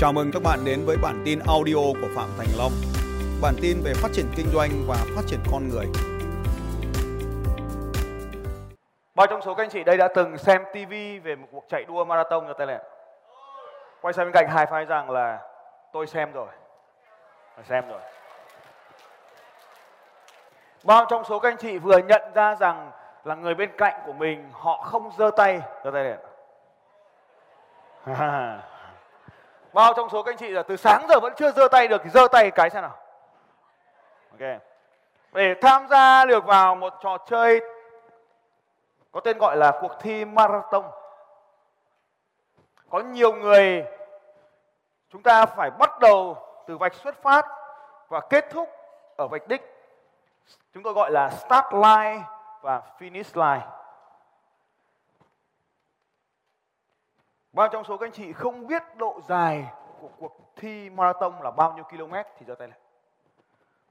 Chào mừng các bạn đến với bản tin audio của Phạm Thành Long. Bản tin về phát triển kinh doanh và phát triển con người. Bao trong số các anh chị đây đã từng xem TV về một cuộc chạy đua marathon cho tay này? Quay sang bên cạnh hai phái rằng là, tôi xem rồi. Tôi xem rồi. Bao trong số các anh chị vừa nhận ra rằng là người bên cạnh của mình, họ không giơ tay giơ tay lên. Bao trong số các anh chị là từ sáng giờ vẫn chưa giơ tay được thì giơ tay cái xem nào. Ok. Để tham gia được vào một trò chơi có tên gọi là cuộc thi marathon. Có nhiều người chúng ta phải bắt đầu từ vạch xuất phát và kết thúc ở vạch đích. Chúng tôi gọi là start line và finish line. Bao trong số các anh chị không biết độ dài của cuộc thi marathon là bao nhiêu km thì giơ tay lên.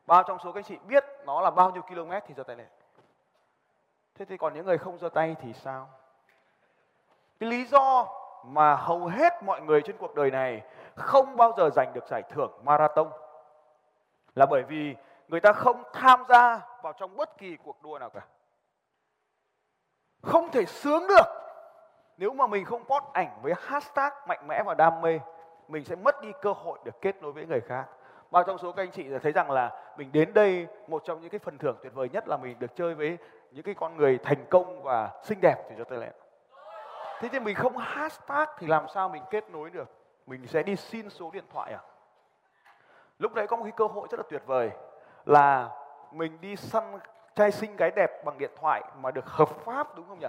Bao trong số các anh chị biết nó là bao nhiêu km thì giơ tay lên. Thế thì còn những người không giơ tay thì sao? Cái lý do mà hầu hết mọi người trên cuộc đời này không bao giờ giành được giải thưởng marathon là bởi vì người ta không tham gia vào trong bất kỳ cuộc đua nào cả. Không thể sướng được nếu mà mình không post ảnh với hashtag mạnh mẽ và đam mê, mình sẽ mất đi cơ hội được kết nối với người khác. Bao trong số các anh chị thấy rằng là mình đến đây, một trong những cái phần thưởng tuyệt vời nhất là mình được chơi với những cái con người thành công và xinh đẹp thì cho tôi lẽ. Thế thì mình không hashtag thì làm sao mình kết nối được? Mình sẽ đi xin số điện thoại à? Lúc đấy có một cái cơ hội rất là tuyệt vời là mình đi săn, trai xinh gái đẹp bằng điện thoại mà được hợp pháp, đúng không nhỉ?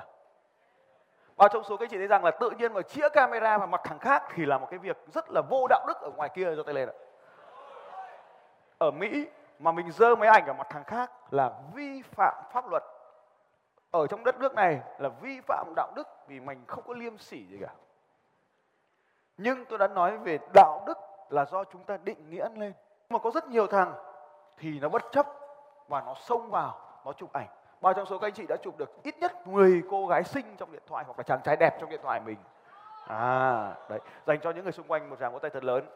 Bao trong số các chị thấy rằng là tự nhiên mà chĩa camera vào mặt thằng khác thì là một cái việc rất là vô đạo đức ở ngoài kia cho tay lên ạ. Ở Mỹ mà mình dơ mấy ảnh ở mặt thằng khác là vi phạm pháp luật. Ở trong đất nước này là vi phạm đạo đức vì mình không có liêm sỉ gì cả. Nhưng tôi đã nói về đạo đức là do chúng ta định nghĩa lên. Mà có rất nhiều thằng thì nó bất chấp và nó xông vào, nó chụp ảnh Bao trong số các anh chị đã chụp được ít nhất 10 cô gái xinh trong điện thoại hoặc là chàng trai đẹp trong điện thoại mình. À, đấy, dành cho những người xung quanh một tràng vỗ tay thật lớn.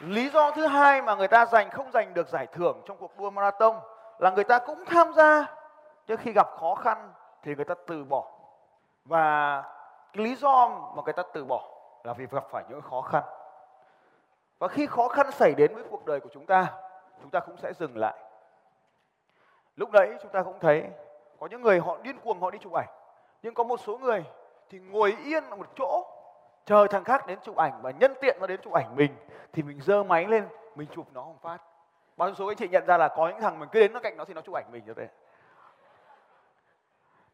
Lý do thứ hai mà người ta giành không giành được giải thưởng trong cuộc đua marathon là người ta cũng tham gia nhưng khi gặp khó khăn thì người ta từ bỏ. Và lý do mà người ta từ bỏ là vì gặp phải những khó khăn. Và khi khó khăn xảy đến với cuộc đời của chúng ta, chúng ta cũng sẽ dừng lại. Lúc đấy chúng ta cũng thấy có những người họ điên cuồng họ đi chụp ảnh, nhưng có một số người thì ngồi yên ở một chỗ, chờ thằng khác đến chụp ảnh và nhân tiện nó đến chụp ảnh mình, thì mình giơ máy lên, mình chụp nó không phát. Bao nhiêu số anh chị nhận ra là có những thằng mình cứ đến nó cạnh nó thì nó chụp ảnh mình như thế.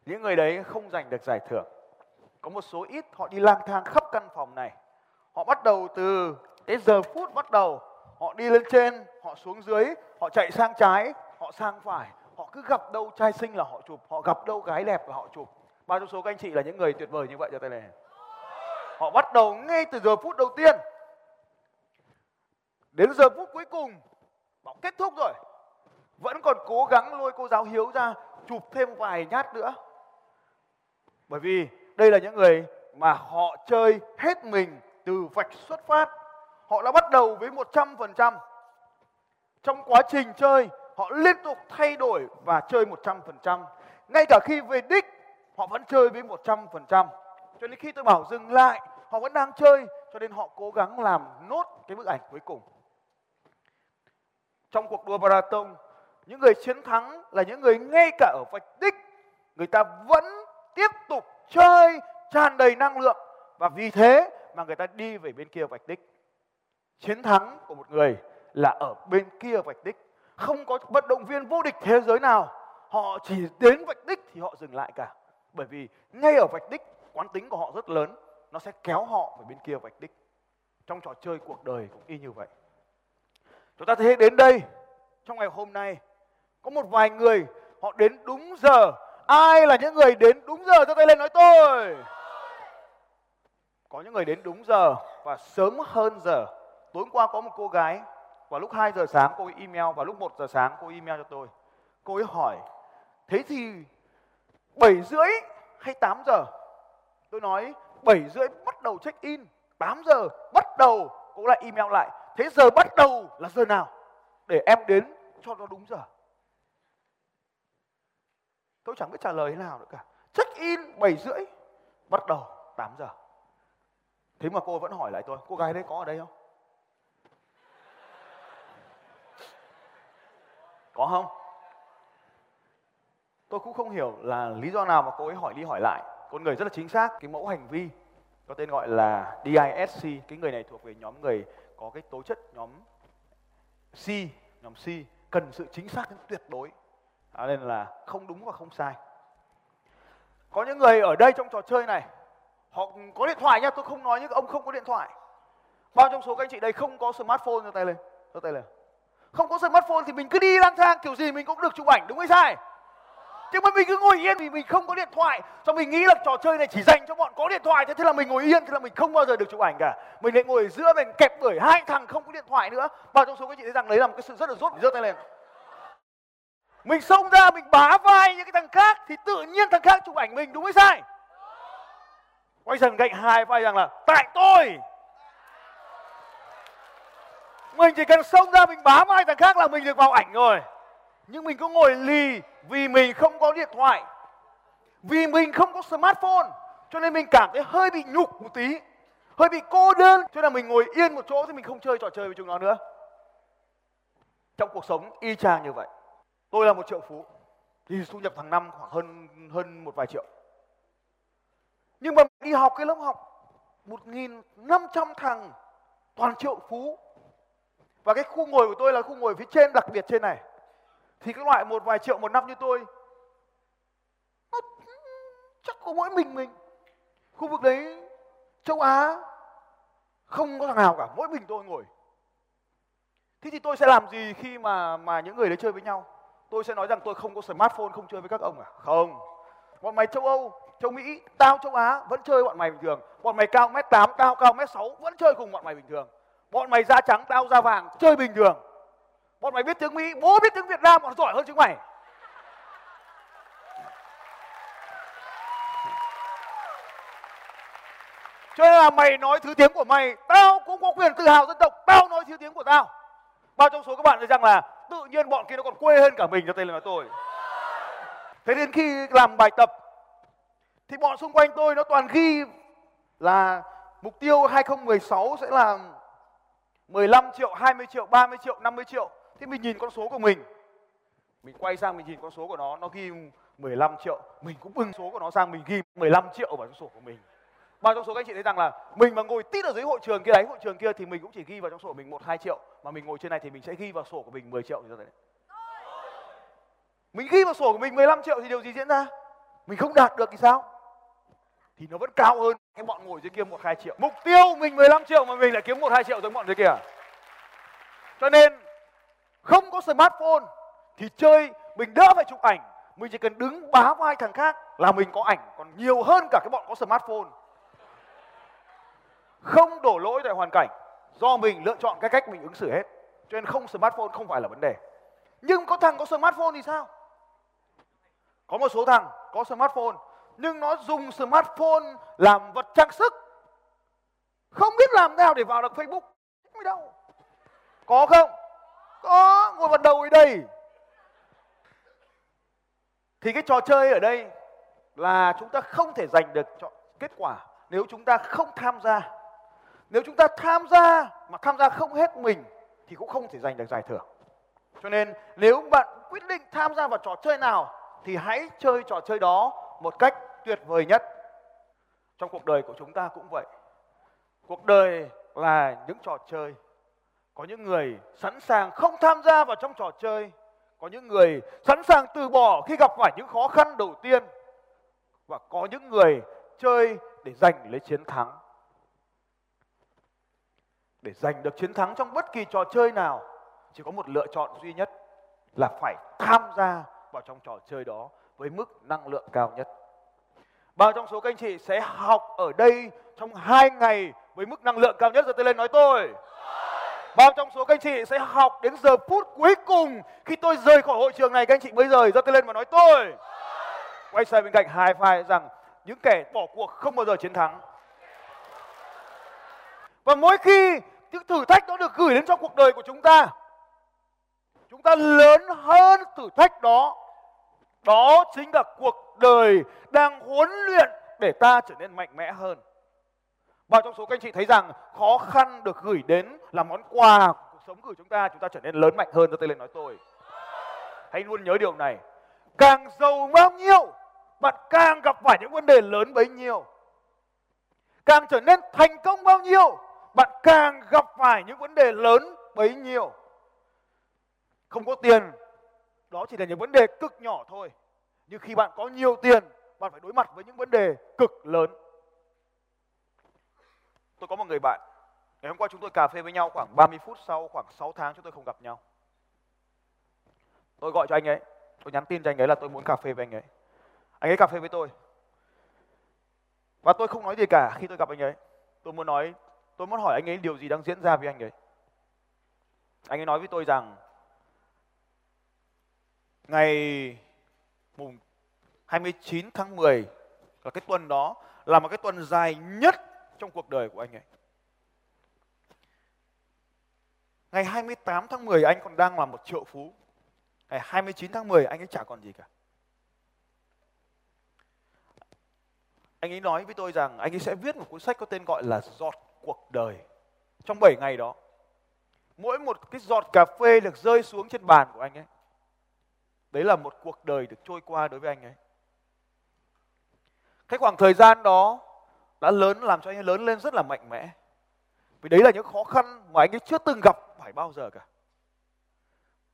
Những người đấy không giành được giải thưởng. Có một số ít họ đi lang thang khắp căn phòng này. Họ bắt đầu từ cái giờ phút bắt đầu, họ đi lên trên, họ xuống dưới, họ chạy sang trái, họ sang phải họ cứ gặp đâu trai xinh là họ chụp, họ gặp đâu gái đẹp là họ chụp. Bao nhiêu số các anh chị là những người tuyệt vời như vậy cho tay này? Họ bắt đầu ngay từ giờ phút đầu tiên. Đến giờ phút cuối cùng bảo kết thúc rồi. Vẫn còn cố gắng lôi cô giáo hiếu ra chụp thêm vài nhát nữa. Bởi vì đây là những người mà họ chơi hết mình từ vạch xuất phát. Họ đã bắt đầu với 100% trong quá trình chơi họ liên tục thay đổi và chơi 100%. Ngay cả khi về đích, họ vẫn chơi với 100%. Cho nên khi tôi bảo dừng lại, họ vẫn đang chơi, cho nên họ cố gắng làm nốt cái bức ảnh cuối cùng. Trong cuộc đua marathon, những người chiến thắng là những người ngay cả ở vạch đích, người ta vẫn tiếp tục chơi tràn đầy năng lượng và vì thế mà người ta đi về bên kia vạch đích. Chiến thắng của một người là ở bên kia vạch đích không có vận động viên vô địch thế giới nào, họ chỉ đến vạch đích thì họ dừng lại cả. Bởi vì ngay ở vạch đích, quán tính của họ rất lớn, nó sẽ kéo họ về bên kia vạch đích. Trong trò chơi cuộc đời cũng y như vậy. Chúng ta thấy đến đây, trong ngày hôm nay, có một vài người, họ đến đúng giờ. Ai là những người đến đúng giờ? Cho tay lên nói tôi. Có những người đến đúng giờ và sớm hơn giờ. Tối qua có một cô gái và lúc 2 giờ sáng cô ấy email và lúc 1 giờ sáng cô ấy email cho tôi. Cô ấy hỏi, thế thì 7 rưỡi hay 8 giờ? Tôi nói 7 rưỡi bắt đầu check in 8 giờ bắt đầu. Cô lại email lại, thế giờ bắt đầu là giờ nào? Để em đến cho nó đúng giờ. Tôi chẳng biết trả lời thế nào nữa cả. Check in 7 rưỡi, bắt đầu 8 giờ. Thế mà cô vẫn hỏi lại tôi, cô gái đấy có ở đây không? Có không? Tôi cũng không hiểu là lý do nào mà cô ấy hỏi đi hỏi lại. Con người rất là chính xác cái mẫu hành vi có tên gọi là DISC cái người này thuộc về nhóm người có cái tố chất nhóm C nhóm C cần sự chính xác đến tuyệt đối. À, nên là không đúng và không sai. Có những người ở đây trong trò chơi này họ có điện thoại nhá tôi không nói những ông không có điện thoại. Bao trong số các anh chị đây không có smartphone cho tay lên cho tay lên không có smartphone thì mình cứ đi lang thang, kiểu gì mình cũng được chụp ảnh, đúng hay sai? Chứ mà mình cứ ngồi yên vì mình không có điện thoại, xong mình nghĩ là trò chơi này chỉ dành cho bọn có điện thoại thế thế là mình ngồi yên, thế là mình không bao giờ được chụp ảnh cả. Mình lại ngồi ở giữa mình kẹp bởi hai thằng không có điện thoại nữa. Bao trong số các chị thấy rằng đấy là một cái sự rất là rốt, giơ tay lên. Mình xông ra, mình bá vai những cái thằng khác thì tự nhiên thằng khác chụp ảnh mình, đúng hay sai? Quay dần cạnh hai vai rằng là, tại tôi! Mình chỉ cần xông ra, mình bám hai thằng khác là mình được vào ảnh rồi nhưng mình cứ ngồi lì vì mình không có điện thoại, vì mình không có smartphone, cho nên mình cảm thấy hơi bị nhục một tí, hơi bị cô đơn. Cho nên mình ngồi yên một chỗ thì mình không chơi trò chơi với chúng nó nữa. Trong cuộc sống y chang như vậy, tôi là một triệu phú, thì thu nhập hàng năm khoảng hơn hơn một vài triệu. Nhưng mà đi học cái lớp học một nghìn năm trăm thằng toàn triệu phú và cái khu ngồi của tôi là khu ngồi phía trên đặc biệt trên này. Thì cái loại một vài triệu một năm như tôi, nó chắc có mỗi mình mình. Khu vực đấy, châu Á, không có thằng nào cả, mỗi mình tôi ngồi. Thế thì tôi sẽ làm gì khi mà mà những người đấy chơi với nhau? Tôi sẽ nói rằng tôi không có smartphone, không chơi với các ông à? Không. Bọn mày châu Âu, châu Mỹ, tao châu Á, vẫn chơi bọn mày bình thường. Bọn mày cao mét tám, tao cao mét sáu, vẫn chơi cùng bọn mày bình thường bọn mày da trắng, tao da vàng, chơi bình thường. Bọn mày biết tiếng mỹ, bố biết tiếng việt nam, bọn giỏi hơn chúng mày. Cho nên là mày nói thứ tiếng của mày, tao cũng có quyền tự hào dân tộc, tao nói thứ tiếng của tao. Bao trong số các bạn thấy rằng là tự nhiên bọn kia nó còn quê hơn cả mình, cho tên là tôi. Thế đến khi làm bài tập, thì bọn xung quanh tôi nó toàn ghi là mục tiêu 2016 sẽ là 15 triệu, 20 triệu, 30 triệu, 50 triệu. Thế mình nhìn con số của mình. Mình quay sang mình nhìn con số của nó Nó ghi 15 triệu. Mình cũng bưng số của nó sang mình ghi 15 triệu vào trong sổ của mình. Bao trong số các anh chị thấy rằng là Mình mà ngồi tít ở dưới hội trường kia đấy Hội trường kia thì mình cũng chỉ ghi vào trong sổ mình 1-2 triệu. Mà mình ngồi trên này thì mình sẽ ghi vào sổ của mình 10 triệu thì đấy. Mình ghi vào sổ của mình 15 triệu thì điều gì diễn ra? Mình không đạt được thì sao? Thì nó vẫn cao hơn. Cái bọn ngồi dưới kia 1-2 triệu. Mục tiêu mình 15 triệu mà mình lại kiếm 1-2 triệu giống bọn dưới kia à? Cho nên, không có smartphone thì chơi, mình đỡ phải chụp ảnh. Mình chỉ cần đứng bá vai thằng khác là mình có ảnh. Còn nhiều hơn cả cái bọn có smartphone. Không đổ lỗi tại hoàn cảnh. Do mình lựa chọn cái cách mình ứng xử hết. Cho nên không smartphone không phải là vấn đề. Nhưng có thằng có smartphone thì sao? Có một số thằng có smartphone nhưng nó dùng smartphone làm vật trang sức. Không biết làm thế nào để vào được facebook. Mới đâu. Có không? Có, ngồi vào đầu ở đây. Thì cái trò chơi ở đây là chúng ta không thể giành được kết quả nếu chúng ta không tham gia. Nếu chúng ta tham gia mà tham gia không hết mình thì cũng không thể giành được giải thưởng. Cho nên nếu bạn quyết định tham gia vào trò chơi nào thì hãy chơi trò chơi đó một cách tuyệt vời nhất. Trong cuộc đời của chúng ta cũng vậy. Cuộc đời là những trò chơi. Có những người sẵn sàng không tham gia vào trong trò chơi. Có những người sẵn sàng từ bỏ khi gặp phải những khó khăn đầu tiên. Và có những người chơi để giành lấy chiến thắng. Để giành được chiến thắng trong bất kỳ trò chơi nào, chỉ có một lựa chọn duy nhất là phải tham gia vào trong trò chơi đó với mức năng lượng cao nhất bao trong số các anh chị sẽ học ở đây trong hai ngày với mức năng lượng cao nhất. Giờ tôi lên nói tôi. Bao trong số các anh chị sẽ học đến giờ phút cuối cùng khi tôi rời khỏi hội trường này. Các anh chị mới rời. Giơ tôi lên và nói tôi. Quay sang bên cạnh hai file rằng những kẻ bỏ cuộc không bao giờ chiến thắng. Và mỗi khi những thử thách đó được gửi đến trong cuộc đời của chúng ta chúng ta lớn hơn thử thách đó. Đó chính là cuộc đời đang huấn luyện để ta trở nên mạnh mẽ hơn. Bao trong số các anh chị thấy rằng khó khăn được gửi đến là món quà cuộc sống gửi chúng ta chúng ta trở nên lớn mạnh hơn cho tay lên nói tôi. Hãy luôn nhớ điều này. Càng giàu bao nhiêu, bạn càng gặp phải những vấn đề lớn bấy nhiêu. Càng trở nên thành công bao nhiêu, bạn càng gặp phải những vấn đề lớn bấy nhiêu. Không có tiền, đó chỉ là những vấn đề cực nhỏ thôi nhưng khi bạn có nhiều tiền, bạn phải đối mặt với những vấn đề cực lớn. Tôi có một người bạn, ngày hôm qua chúng tôi cà phê với nhau khoảng 30 phút sau, khoảng 6 tháng chúng tôi không gặp nhau. Tôi gọi cho anh ấy, tôi nhắn tin cho anh ấy là tôi muốn cà phê với anh ấy. Anh ấy cà phê với tôi. Và tôi không nói gì cả khi tôi gặp anh ấy. Tôi muốn nói, tôi muốn hỏi anh ấy điều gì đang diễn ra với anh ấy. Anh ấy nói với tôi rằng, ngày mùng 29 tháng 10 là cái tuần đó là một cái tuần dài nhất trong cuộc đời của anh ấy. Ngày 28 tháng 10 anh còn đang là một triệu phú. Ngày 29 tháng 10 anh ấy chả còn gì cả. Anh ấy nói với tôi rằng anh ấy sẽ viết một cuốn sách có tên gọi là Giọt cuộc đời. Trong 7 ngày đó, mỗi một cái giọt cà phê được rơi xuống trên bàn của anh ấy. Đấy là một cuộc đời được trôi qua đối với anh ấy. Cái khoảng thời gian đó đã lớn, làm cho anh ấy lớn lên rất là mạnh mẽ. Vì đấy là những khó khăn mà anh ấy chưa từng gặp phải bao giờ cả.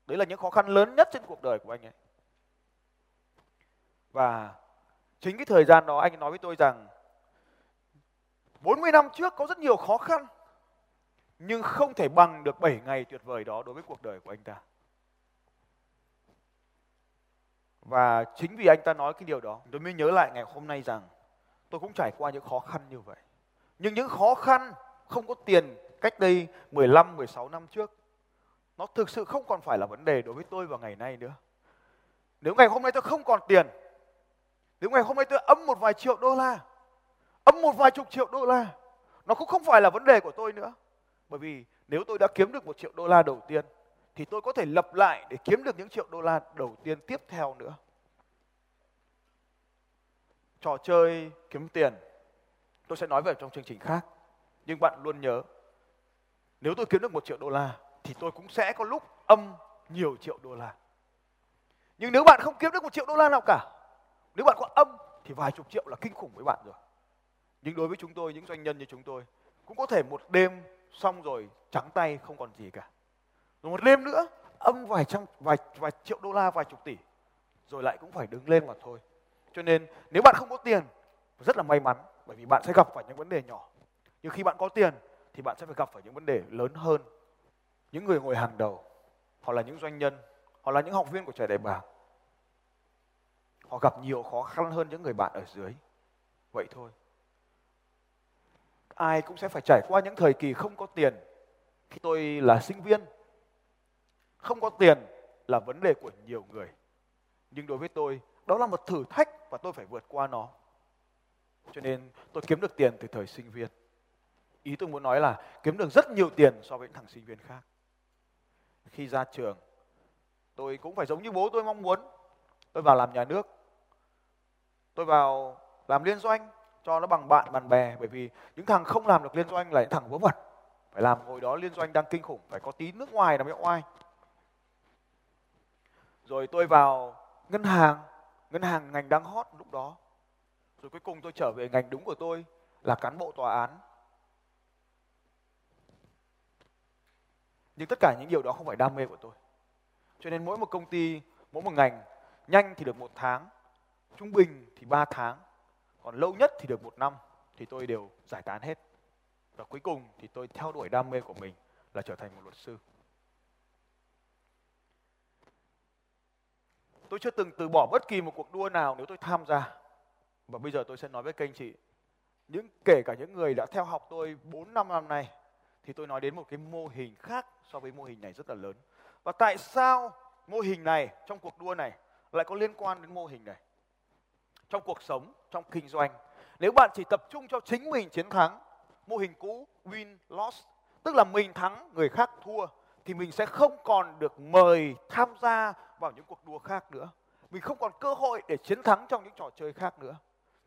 Đấy là những khó khăn lớn nhất trên cuộc đời của anh ấy. Và chính cái thời gian đó anh ấy nói với tôi rằng 40 năm trước có rất nhiều khó khăn, nhưng không thể bằng được 7 ngày tuyệt vời đó đối với cuộc đời của anh ta. Và chính vì anh ta nói cái điều đó, tôi mới nhớ lại ngày hôm nay rằng tôi cũng trải qua những khó khăn như vậy. Nhưng những khó khăn không có tiền cách đây 15, 16 năm trước, nó thực sự không còn phải là vấn đề đối với tôi vào ngày nay nữa. Nếu ngày hôm nay tôi không còn tiền, nếu ngày hôm nay tôi âm một vài triệu đô la, âm một vài chục triệu đô la, nó cũng không phải là vấn đề của tôi nữa. Bởi vì nếu tôi đã kiếm được một triệu đô la đầu tiên, thì tôi có thể lập lại để kiếm được những triệu đô la đầu tiên tiếp theo nữa. Trò chơi kiếm tiền tôi sẽ nói về trong chương trình khác. Nhưng bạn luôn nhớ nếu tôi kiếm được một triệu đô la thì tôi cũng sẽ có lúc âm nhiều triệu đô la. Nhưng nếu bạn không kiếm được một triệu đô la nào cả, nếu bạn có âm thì vài chục triệu là kinh khủng với bạn rồi. Nhưng đối với chúng tôi, những doanh nhân như chúng tôi, cũng có thể một đêm xong rồi trắng tay không còn gì cả rồi một đêm nữa, âm vài trăm, vài vài triệu đô la, vài chục tỷ. Rồi lại cũng phải đứng lên mà thôi. Cho nên nếu bạn không có tiền, rất là may mắn, bởi vì bạn sẽ gặp phải những vấn đề nhỏ. Nhưng khi bạn có tiền, thì bạn sẽ phải gặp phải những vấn đề lớn hơn. Những người ngồi hàng đầu, họ là những doanh nhân, họ là những học viên của trẻ đại bàng họ gặp nhiều khó khăn hơn những người bạn ở dưới. Vậy thôi. Ai cũng sẽ phải trải qua những thời kỳ không có tiền. Khi tôi là sinh viên không có tiền là vấn đề của nhiều người. Nhưng đối với tôi, đó là một thử thách và tôi phải vượt qua nó. Cho nên tôi kiếm được tiền từ thời sinh viên. Ý tôi muốn nói là kiếm được rất nhiều tiền so với những thằng sinh viên khác. Khi ra trường, tôi cũng phải giống như bố tôi mong muốn. Tôi vào làm nhà nước. Tôi vào làm liên doanh cho nó bằng bạn bạn bè, bởi vì những thằng không làm được liên doanh là những thằng vớ vẩn. Phải làm hồi đó liên doanh đang kinh khủng, phải có tí nước ngoài làm hiệu oai rồi tôi vào ngân hàng ngân hàng ngành đang hot lúc đó. Rồi cuối cùng tôi trở về ngành đúng của tôi là cán bộ tòa án. Nhưng tất cả những điều đó không phải đam mê của tôi. Cho nên mỗi một công ty, mỗi một ngành, nhanh thì được một tháng, trung bình thì ba tháng, còn lâu nhất thì được một năm, thì tôi đều giải tán hết. Và cuối cùng thì tôi theo đuổi đam mê của mình là trở thành một luật sư. Tôi chưa từng từ bỏ bất kỳ một cuộc đua nào nếu tôi tham gia và bây giờ tôi sẽ nói với các anh chị những kể cả những người đã theo học tôi 4 năm năm nay thì tôi nói đến một cái mô hình khác so với mô hình này rất là lớn. Và tại sao mô hình này trong cuộc đua này lại có liên quan đến mô hình này? Trong cuộc sống, trong kinh doanh, nếu bạn chỉ tập trung cho chính mình chiến thắng, mô hình cũ win loss tức là mình thắng người khác thua thì mình sẽ không còn được mời tham gia vào những cuộc đua khác nữa. Mình không còn cơ hội để chiến thắng trong những trò chơi khác nữa.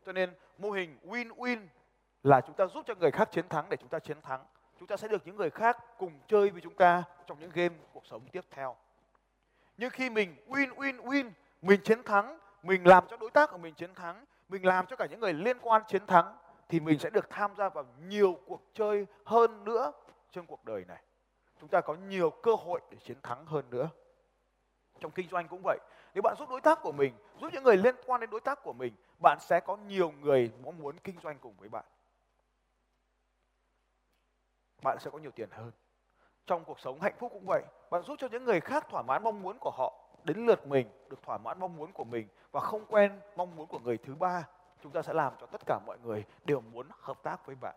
Cho nên mô hình win-win là chúng ta giúp cho người khác chiến thắng để chúng ta chiến thắng. Chúng ta sẽ được những người khác cùng chơi với chúng ta trong những game cuộc sống tiếp theo. Nhưng khi mình win win win mình chiến thắng, mình làm cho đối tác của mình chiến thắng, mình làm cho cả những người liên quan chiến thắng, thì mình sẽ được tham gia vào nhiều cuộc chơi hơn nữa trong cuộc đời này chúng ta có nhiều cơ hội để chiến thắng hơn nữa. Trong kinh doanh cũng vậy. Nếu bạn giúp đối tác của mình, giúp những người liên quan đến đối tác của mình, bạn sẽ có nhiều người mong muốn kinh doanh cùng với bạn. Bạn sẽ có nhiều tiền hơn. Trong cuộc sống hạnh phúc cũng vậy. Bạn giúp cho những người khác thỏa mãn mong muốn của họ, đến lượt mình, được thỏa mãn mong muốn của mình và không quen mong muốn của người thứ ba, chúng ta sẽ làm cho tất cả mọi người đều muốn hợp tác với bạn.